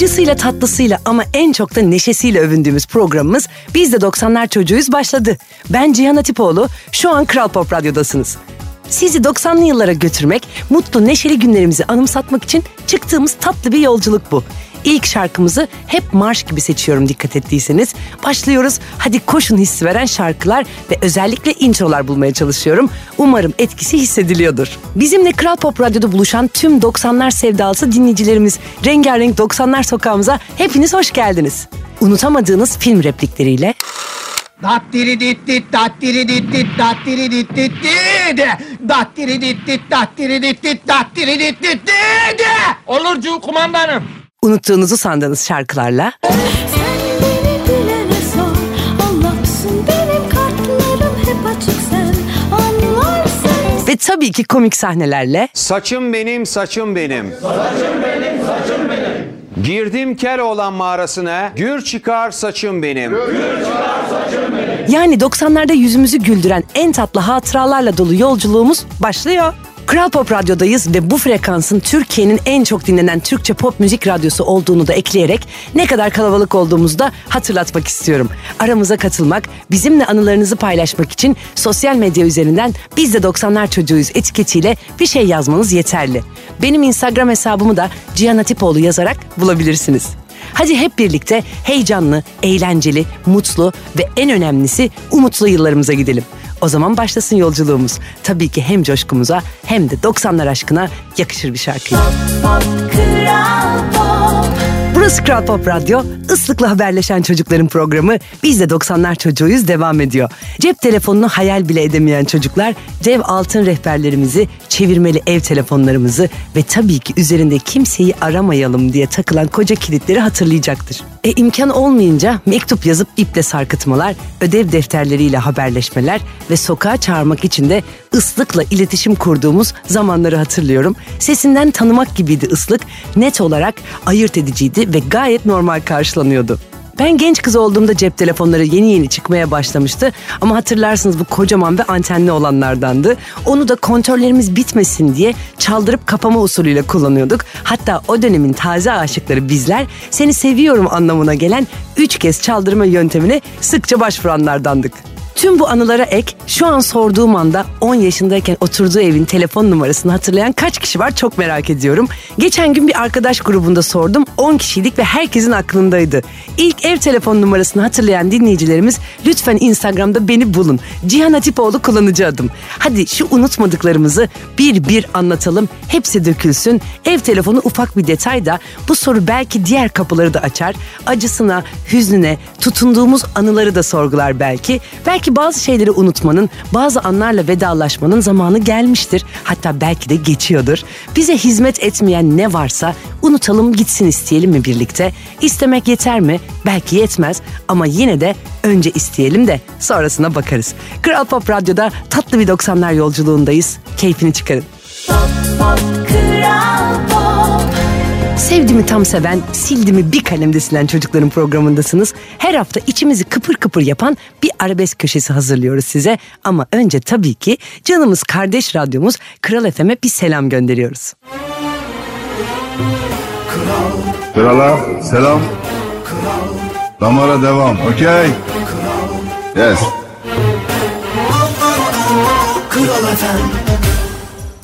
Acısıyla tatlısıyla ama en çok da neşesiyle övündüğümüz programımız Biz de 90'lar çocuğuyuz başladı. Ben Cihan Atipoğlu, şu an Kral Pop Radyo'dasınız. Sizi 90'lı yıllara götürmek, mutlu neşeli günlerimizi anımsatmak için çıktığımız tatlı bir yolculuk bu. İlk şarkımızı hep marş gibi seçiyorum dikkat ettiyseniz. Başlıyoruz. Hadi koşun hissi veren şarkılar ve özellikle introlar bulmaya çalışıyorum. Umarım etkisi hissediliyordur. Bizimle Kral Pop Radyo'da buluşan tüm 90'lar sevdalısı dinleyicilerimiz rengarenk 90'lar sokağımıza hepiniz hoş geldiniz. Unutamadığınız film replikleriyle Dattiri dit dit dattiri dit dit dattiri dit dit dit dattiri dit dit dattiri dit dit dattiri dit dit dit Olurcu kumandanım. Unuttuğunuzu sandığınız şarkılarla benim ve tabii ki komik sahnelerle Saçım benim, saçım benim. Saçım benim, saçım benim. Girdim Keloğlan mağarasına, gür çıkar saçım benim. yani 90'larda yüzümüzü güldüren en tatlı hatıralarla dolu yolculuğumuz başlıyor. Kral Pop Radyo'dayız ve bu frekansın Türkiye'nin en çok dinlenen Türkçe pop müzik radyosu olduğunu da ekleyerek ne kadar kalabalık olduğumuzu da hatırlatmak istiyorum. Aramıza katılmak, bizimle anılarınızı paylaşmak için sosyal medya üzerinden biz de 90'lar çocuğuyuz etiketiyle bir şey yazmanız yeterli. Benim Instagram hesabımı da Cihan Atipoğlu yazarak bulabilirsiniz. Hadi hep birlikte heyecanlı, eğlenceli, mutlu ve en önemlisi umutlu yıllarımıza gidelim. O zaman başlasın yolculuğumuz. Tabii ki hem coşkumuza hem de 90'lar aşkına yakışır bir şarkıyla. Pop Kral Pop Burası Kral Pop Radyo, ıslıkla haberleşen çocukların programı Biz de 90'lar çocuğuyuz devam ediyor. Cep telefonunu hayal bile edemeyen çocuklar dev altın rehberlerimizi, çevirmeli ev telefonlarımızı ve tabii ki üzerinde kimseyi aramayalım diye takılan koca kilitleri hatırlayacaktır. E imkan olmayınca mektup yazıp iple sarkıtmalar, ödev defterleriyle haberleşmeler ve sokağa çağırmak için de ıslıkla iletişim kurduğumuz zamanları hatırlıyorum. Sesinden tanımak gibiydi ıslık, net olarak ayırt ediciydi ve gayet normal karşılanıyordu. Ben genç kız olduğumda cep telefonları yeni yeni çıkmaya başlamıştı ama hatırlarsınız bu kocaman ve antenli olanlardandı. Onu da kontörlerimiz bitmesin diye çaldırıp kapama usulüyle kullanıyorduk. Hatta o dönemin taze aşıkları bizler seni seviyorum anlamına gelen üç kez çaldırma yöntemine sıkça başvuranlardandık. Tüm bu anılara ek şu an sorduğum anda 10 yaşındayken oturduğu evin telefon numarasını hatırlayan kaç kişi var çok merak ediyorum. Geçen gün bir arkadaş grubunda sordum 10 kişiydik ve herkesin aklındaydı. İlk ev telefon numarasını hatırlayan dinleyicilerimiz lütfen Instagram'da beni bulun. Cihan Atipoğlu kullanıcı adım. Hadi şu unutmadıklarımızı bir bir anlatalım. Hepsi dökülsün. Ev telefonu ufak bir detay da bu soru belki diğer kapıları da açar. Acısına, hüznüne, tutunduğumuz anıları da sorgular belki. Belki bazı şeyleri unutmanın, bazı anlarla vedalaşmanın zamanı gelmiştir. Hatta belki de geçiyordur. Bize hizmet etmeyen ne varsa unutalım gitsin isteyelim mi birlikte? İstemek yeter mi? Belki yetmez ama yine de önce isteyelim de sonrasına bakarız. Kral Pop Radyo'da tatlı bir 90'lar yolculuğundayız. Keyfini çıkarın. Pop Pop Sevdimi tam seven, sildimi bir kalemde silen çocukların programındasınız. Her hafta içimizi kıpır kıpır yapan bir arabesk köşesi hazırlıyoruz size. Ama önce tabii ki canımız kardeş radyomuz Kral FM'e bir selam gönderiyoruz. Krala selam. Damara devam. Okey. Yes.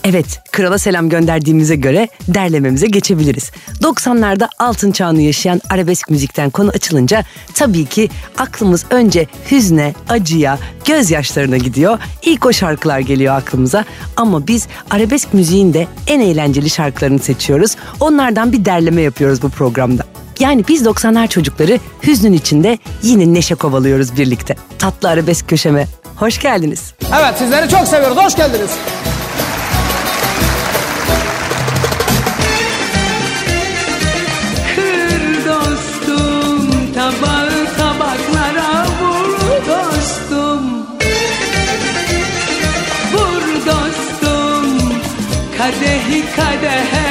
Evet, krala selam gönderdiğimize göre derlememize geçebiliriz. 90'larda altın çağını yaşayan arabesk müzikten konu açılınca tabii ki aklımız önce hüzne, acıya, gözyaşlarına gidiyor. İlk o şarkılar geliyor aklımıza ama biz arabesk müziğin de en eğlenceli şarkılarını seçiyoruz. Onlardan bir derleme yapıyoruz bu programda. Yani biz 90'lar çocukları hüznün içinde yine neşe kovalıyoruz birlikte. Tatlı arabesk köşeme hoş geldiniz. Evet sizleri çok seviyoruz. Hoş geldiniz. kadehi kader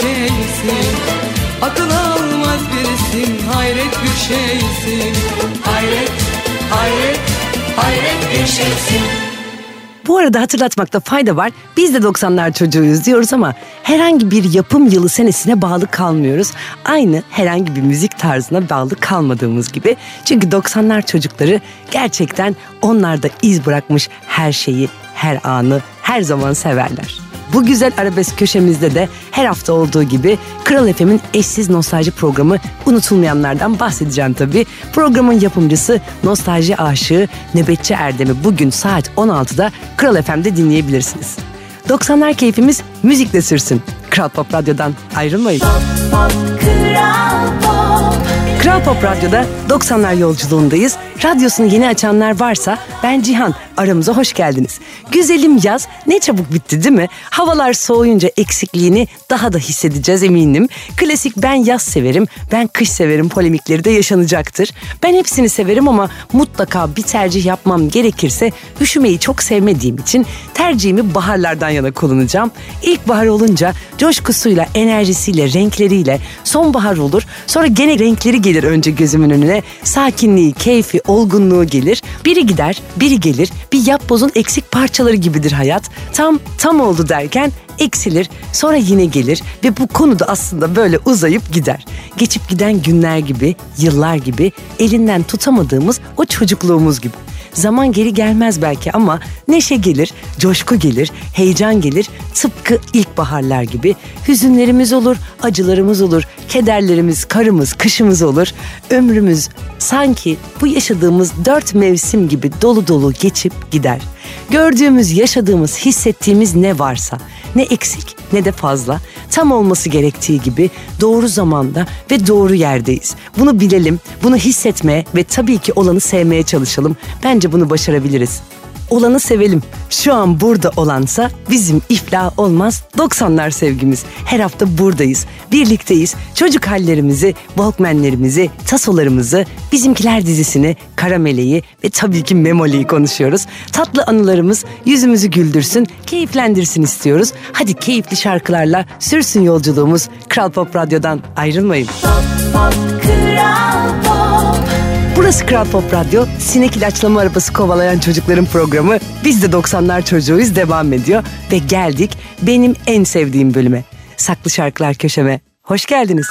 şeysin Akıl almaz birisin, hayret bir şeysin Hayret, hayret, hayret bir şeysin Bu arada hatırlatmakta fayda var. Biz de 90'lar çocuğuyuz diyoruz ama herhangi bir yapım yılı senesine bağlı kalmıyoruz. Aynı herhangi bir müzik tarzına bağlı kalmadığımız gibi. Çünkü 90'lar çocukları gerçekten onlarda iz bırakmış her şeyi, her anı her zaman severler. Bu güzel arabesk köşemizde de her hafta olduğu gibi Kral FM'in eşsiz nostalji programı unutulmayanlardan bahsedeceğim tabii. Programın yapımcısı nostalji aşığı Nöbetçi Erdem'i bugün saat 16'da Kral FM'de dinleyebilirsiniz. 90'lar keyfimiz müzikle sürsün. Kral Pop Radyo'dan ayrılmayın. Kral Pop Kral Pop Radyo'da 90'lar yolculuğundayız. Radyosunu yeni açanlar varsa ben Cihan. Aramıza hoş geldiniz. Güzelim yaz ne çabuk bitti değil mi? Havalar soğuyunca eksikliğini daha da hissedeceğiz eminim. Klasik ben yaz severim, ben kış severim polemikleri de yaşanacaktır. Ben hepsini severim ama mutlaka bir tercih yapmam gerekirse üşümeyi çok sevmediğim için tercihimi baharlardan yana kullanacağım. İlkbahar olunca coşkusuyla, enerjisiyle, renkleriyle sonbahar olur. Sonra gene renkleri gelir önce gözümün önüne. Sakinliği, keyfi, olgunluğu gelir. Biri gider, biri gelir. Bir yapbozun eksik parçaları gibidir hayat. Tam tam oldu derken eksilir sonra yine gelir ve bu konuda aslında böyle uzayıp gider. Geçip giden günler gibi, yıllar gibi elinden tutamadığımız o çocukluğumuz gibi. Zaman geri gelmez belki ama neşe gelir, coşku gelir, heyecan gelir. Tıpkı ilkbaharlar gibi hüzünlerimiz olur, acılarımız olur, kederlerimiz, karımız, kışımız olur. Ömrümüz sanki bu yaşadığımız dört mevsim gibi dolu dolu geçip gider. Gördüğümüz, yaşadığımız, hissettiğimiz ne varsa, ne eksik ne de fazla, tam olması gerektiği gibi doğru zamanda ve doğru yerdeyiz. Bunu bilelim, bunu hissetmeye ve tabii ki olanı sevmeye çalışalım. Bence bunu başarabiliriz. Olanı sevelim. Şu an burada olansa bizim iflah olmaz 90'lar sevgimiz. Her hafta buradayız. Birlikteyiz. Çocuk hallerimizi, Walkman'lerimizi, tasolarımızı, bizimkiler dizisini, Karamele'yi ve tabii ki Memoli'yi konuşuyoruz. Tatlı anılarımız yüzümüzü güldürsün, keyiflendirsin istiyoruz. Hadi keyifli şarkılarla sürsün yolculuğumuz. Kral Pop Radyo'dan ayrılmayın. Kral Pop Burası Kral Pop Radyo. Sinek ilaçlama arabası kovalayan çocukların programı. Biz de 90'lar çocuğuyuz devam ediyor. Ve geldik benim en sevdiğim bölüme. Saklı şarkılar köşeme. Hoş geldiniz.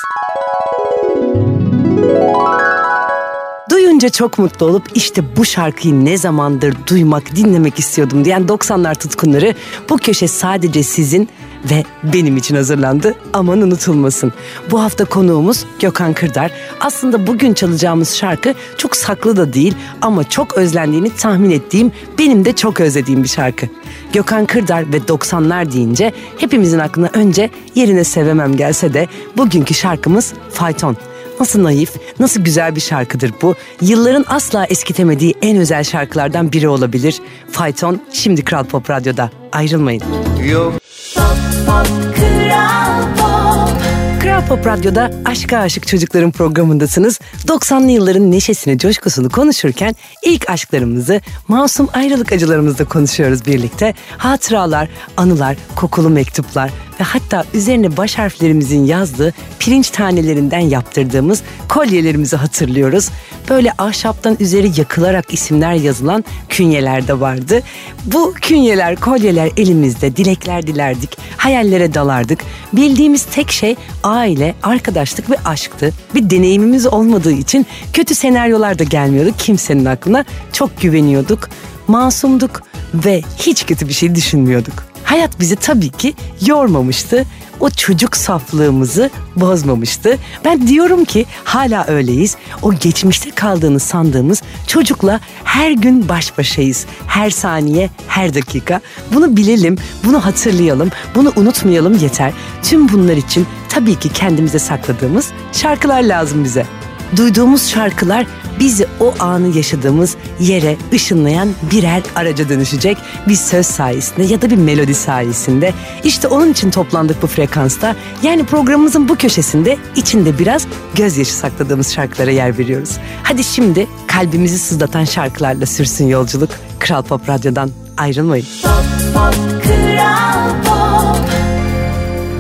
Duyunca çok mutlu olup işte bu şarkıyı ne zamandır duymak, dinlemek istiyordum diyen 90'lar tutkunları bu köşe sadece sizin ve benim için hazırlandı. Aman unutulmasın. Bu hafta konuğumuz Gökhan Kırdar. Aslında bugün çalacağımız şarkı çok saklı da değil ama çok özlendiğini tahmin ettiğim, benim de çok özlediğim bir şarkı. Gökhan Kırdar ve 90'lar deyince hepimizin aklına önce yerine sevemem gelse de bugünkü şarkımız Fayton. Nasıl naif, nasıl güzel bir şarkıdır bu. Yılların asla eskitemediği en özel şarkılardan biri olabilir. Fayton şimdi Kral Pop Radyo'da. Ayrılmayın. Kral Kral Pop Radyo'da Aşka Aşık Çocukların programındasınız. 90'lı yılların neşesini, coşkusunu konuşurken ilk aşklarımızı, masum ayrılık acılarımızda konuşuyoruz birlikte. Hatıralar, anılar, kokulu mektuplar ve hatta üzerine baş harflerimizin yazdığı pirinç tanelerinden yaptırdığımız kolyelerimizi hatırlıyoruz. Böyle ahşaptan üzeri yakılarak isimler yazılan künyeler de vardı. Bu künyeler, kolyeler elimizde, dilekler dilerdik, hayallere dalardık. Bildiğimiz tek şey aile, arkadaşlık ve aşktı. Bir deneyimimiz olmadığı için kötü senaryolar da gelmiyordu kimsenin aklına. Çok güveniyorduk, masumduk ve hiç kötü bir şey düşünmüyorduk. Hayat bizi tabii ki yormamıştı. O çocuk saflığımızı bozmamıştı. Ben diyorum ki hala öyleyiz. O geçmişte kaldığını sandığımız çocukla her gün baş başayız. Her saniye, her dakika. Bunu bilelim, bunu hatırlayalım, bunu unutmayalım yeter. Tüm bunlar için tabii ki kendimize sakladığımız şarkılar lazım bize. Duyduğumuz şarkılar bizi o anı yaşadığımız yere ışınlayan birer araca dönüşecek bir söz sayesinde ya da bir melodi sayesinde. İşte onun için toplandık bu frekansta. Yani programımızın bu köşesinde içinde biraz gözyaşı sakladığımız şarkılara yer veriyoruz. Hadi şimdi kalbimizi sızlatan şarkılarla sürsün yolculuk. Kral Pop Radyo'dan ayrılmayın. Kral Pop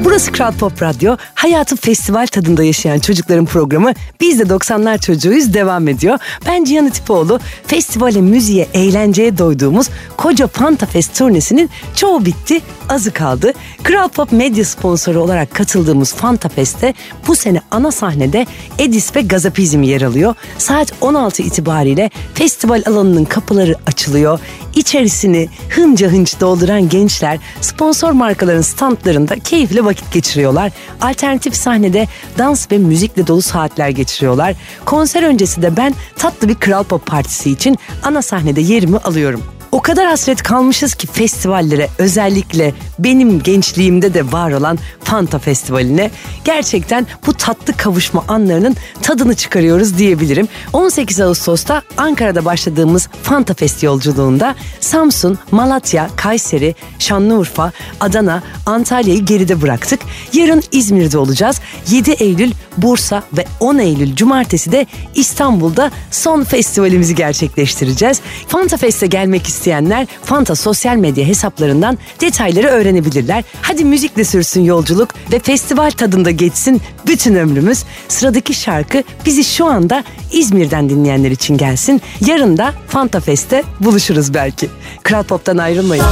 Burası Kral Pop Radyo. Hayatı festival tadında yaşayan çocukların programı Biz de 90'lar çocuğuyuz devam ediyor. Ben Cihan Atipoğlu. Festivale, müziğe, eğlenceye doyduğumuz koca Fanta Fest turnesinin çoğu bitti, azı kaldı. Kral Pop medya sponsoru olarak katıldığımız Fanta Fest'te bu sene ana sahnede Edis ve Gazapizm yer alıyor. Saat 16 itibariyle festival alanının kapıları açılıyor. İçerisini hınca hınç dolduran gençler sponsor markaların standlarında keyifle vakit geçiriyorlar. Alternatif sahnede dans ve müzikle dolu saatler geçiriyorlar. Konser öncesi de ben tatlı bir Kral Pop partisi için ana sahnede yerimi alıyorum. O kadar hasret kalmışız ki festivallere özellikle benim gençliğimde de var olan Fanta Festivali'ne gerçekten bu tatlı kavuşma anlarının tadını çıkarıyoruz diyebilirim. 18 Ağustos'ta Ankara'da başladığımız Fanta Fest yolculuğunda Samsun, Malatya, Kayseri, Şanlıurfa, Adana, Antalya'yı geride bıraktık. Yarın İzmir'de olacağız. 7 Eylül Bursa ve 10 Eylül Cumartesi de İstanbul'da son festivalimizi gerçekleştireceğiz. Fanta Fest'e gelmek isteyenler Fanta sosyal medya hesaplarından detayları öğrenebilirler. Hadi müzikle sürsün yolculuk ve festival tadında geçsin bütün ömrümüz. Sıradaki şarkı bizi şu anda İzmir'den dinleyenler için gelsin. Yarın da Fanta Fest'te buluşuruz belki. Kral Pop'tan ayrılmayın.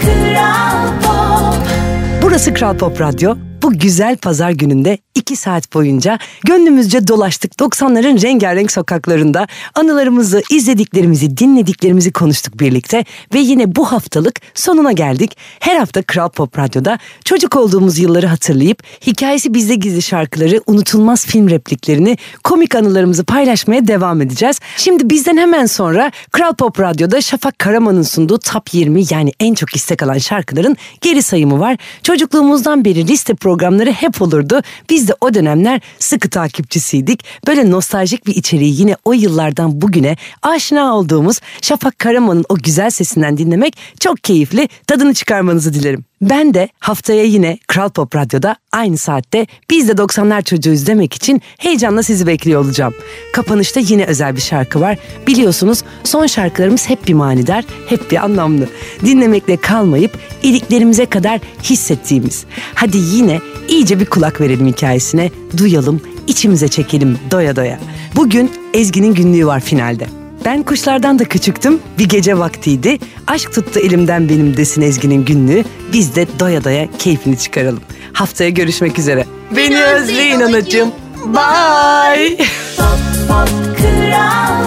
Kral Pop Burası Kral Pop Radyo. Bu güzel pazar gününde iki saat boyunca gönlümüzce dolaştık 90'ların rengarenk sokaklarında. Anılarımızı, izlediklerimizi, dinlediklerimizi konuştuk birlikte. Ve yine bu haftalık sonuna geldik. Her hafta Kral Pop Radyo'da çocuk olduğumuz yılları hatırlayıp hikayesi bizde gizli şarkıları, unutulmaz film repliklerini, komik anılarımızı paylaşmaya devam edeceğiz. Şimdi bizden hemen sonra Kral Pop Radyo'da Şafak Karaman'ın sunduğu Top 20 yani en çok istek alan şarkıların geri sayımı var. Çocukluğumuzdan beri liste programları hep olurdu. Biz de o dönemler sıkı takipçisiydik. Böyle nostaljik bir içeriği yine o yıllardan bugüne aşina olduğumuz Şafak Karaman'ın o güzel sesinden dinlemek çok keyifli. Tadını çıkarmanızı dilerim. Ben de haftaya yine Kral Pop Radyo'da aynı saatte biz de 90'lar çocuğuyuz demek için heyecanla sizi bekliyor olacağım. Kapanışta yine özel bir şarkı var. Biliyorsunuz son şarkılarımız hep bir manidar, hep bir anlamlı. Dinlemekle kalmayıp iliklerimize kadar hissettiğimiz. Hadi yine iyice bir kulak verelim hikayesine, duyalım, içimize çekelim doya doya. Bugün Ezgi'nin günlüğü var finalde. Ben kuşlardan da küçüktüm. Bir gece vaktiydi. Aşk tuttu elimden benim desin Ezgi'nin günlüğü. Biz de doya doya keyfini çıkaralım. Haftaya görüşmek üzere. Beni özleyin anacığım. Bye. Kral